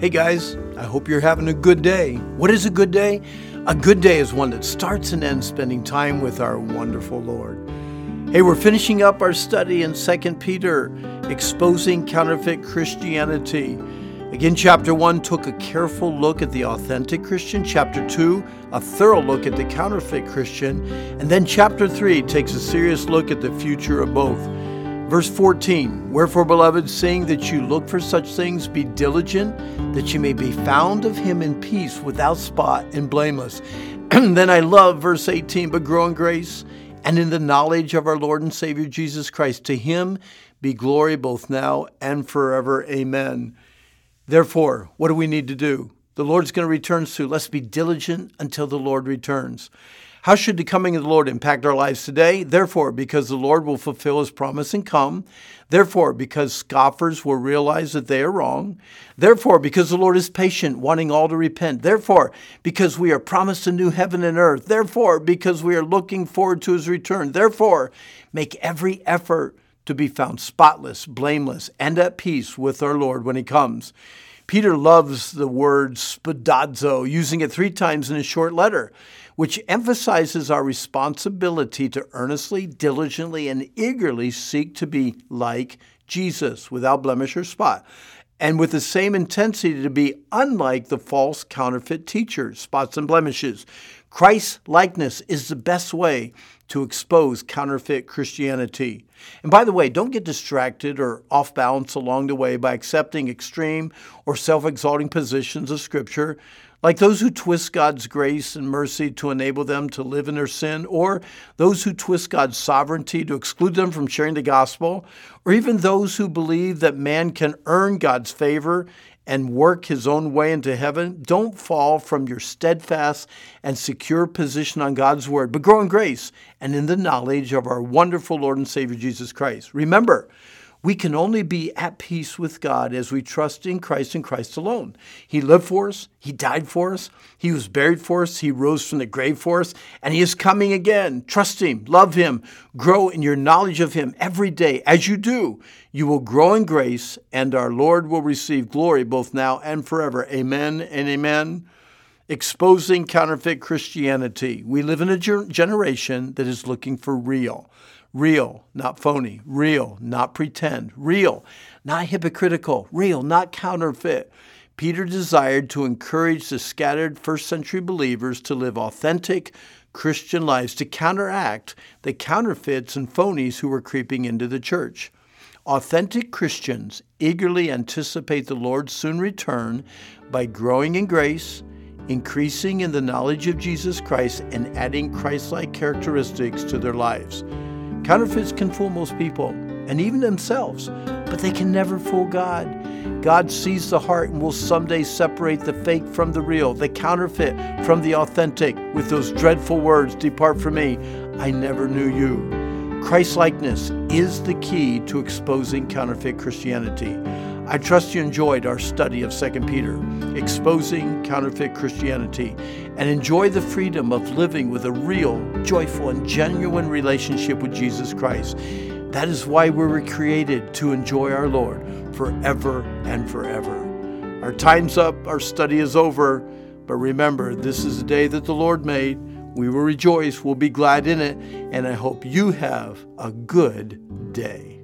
Hey guys, I hope you're having a good day. What is a good day? A good day is one that starts and ends spending time with our wonderful Lord. Hey, we're finishing up our study in 2 Peter, exposing counterfeit Christianity. Again, chapter 1 took a careful look at the authentic Christian, chapter 2, a thorough look at the counterfeit Christian, and then chapter 3 takes a serious look at the future of both. Verse 14 Wherefore, beloved, seeing that you look for such things, be diligent that you may be found of him in peace, without spot and blameless. Then I love verse 18 But grow in grace and in the knowledge of our Lord and Savior Jesus Christ. To him be glory both now and forever. Amen. Therefore, what do we need to do? The Lord's going to return soon. Let's be diligent until the Lord returns. How should the coming of the Lord impact our lives today? Therefore, because the Lord will fulfill his promise and come. Therefore, because scoffers will realize that they are wrong. Therefore, because the Lord is patient, wanting all to repent. Therefore, because we are promised a new heaven and earth. Therefore, because we are looking forward to his return. Therefore, make every effort to be found spotless, blameless, and at peace with our Lord when he comes. Peter loves the word spoudazo, using it three times in a short letter which emphasizes our responsibility to earnestly, diligently, and eagerly seek to be like Jesus without blemish or spot, and with the same intensity to be unlike the false counterfeit teachers, spots and blemishes. Christ likeness is the best way to expose counterfeit Christianity. And by the way, don't get distracted or off balance along the way by accepting extreme or self exalting positions of Scripture like those who twist God's grace and mercy to enable them to live in their sin, or those who twist God's sovereignty to exclude them from sharing the gospel, or even those who believe that man can earn God's favor and work his own way into heaven, don't fall from your steadfast and secure position on God's word, but grow in grace and in the knowledge of our wonderful Lord and Savior Jesus Christ. Remember, we can only be at peace with God as we trust in Christ and Christ alone. He lived for us, He died for us, He was buried for us, He rose from the grave for us, and He is coming again. Trust Him, love Him, grow in your knowledge of Him every day. As you do, you will grow in grace, and our Lord will receive glory both now and forever. Amen and amen exposing counterfeit Christianity. We live in a generation that is looking for real. Real, not phony. Real, not pretend. Real, not hypocritical. Real, not counterfeit. Peter desired to encourage the scattered first century believers to live authentic Christian lives to counteract the counterfeits and phonies who were creeping into the church. Authentic Christians eagerly anticipate the Lord's soon return by growing in grace, increasing in the knowledge of Jesus Christ, and adding Christ like characteristics to their lives. Counterfeits can fool most people and even themselves, but they can never fool God. God sees the heart and will someday separate the fake from the real, the counterfeit from the authentic, with those dreadful words Depart from me, I never knew you. Christ likeness is the key to exposing counterfeit Christianity. I trust you enjoyed our study of 2 Peter, exposing counterfeit Christianity, and enjoy the freedom of living with a real, joyful, and genuine relationship with Jesus Christ. That is why we were created to enjoy our Lord forever and forever. Our time's up, our study is over, but remember, this is the day that the Lord made. We will rejoice, we'll be glad in it, and I hope you have a good day.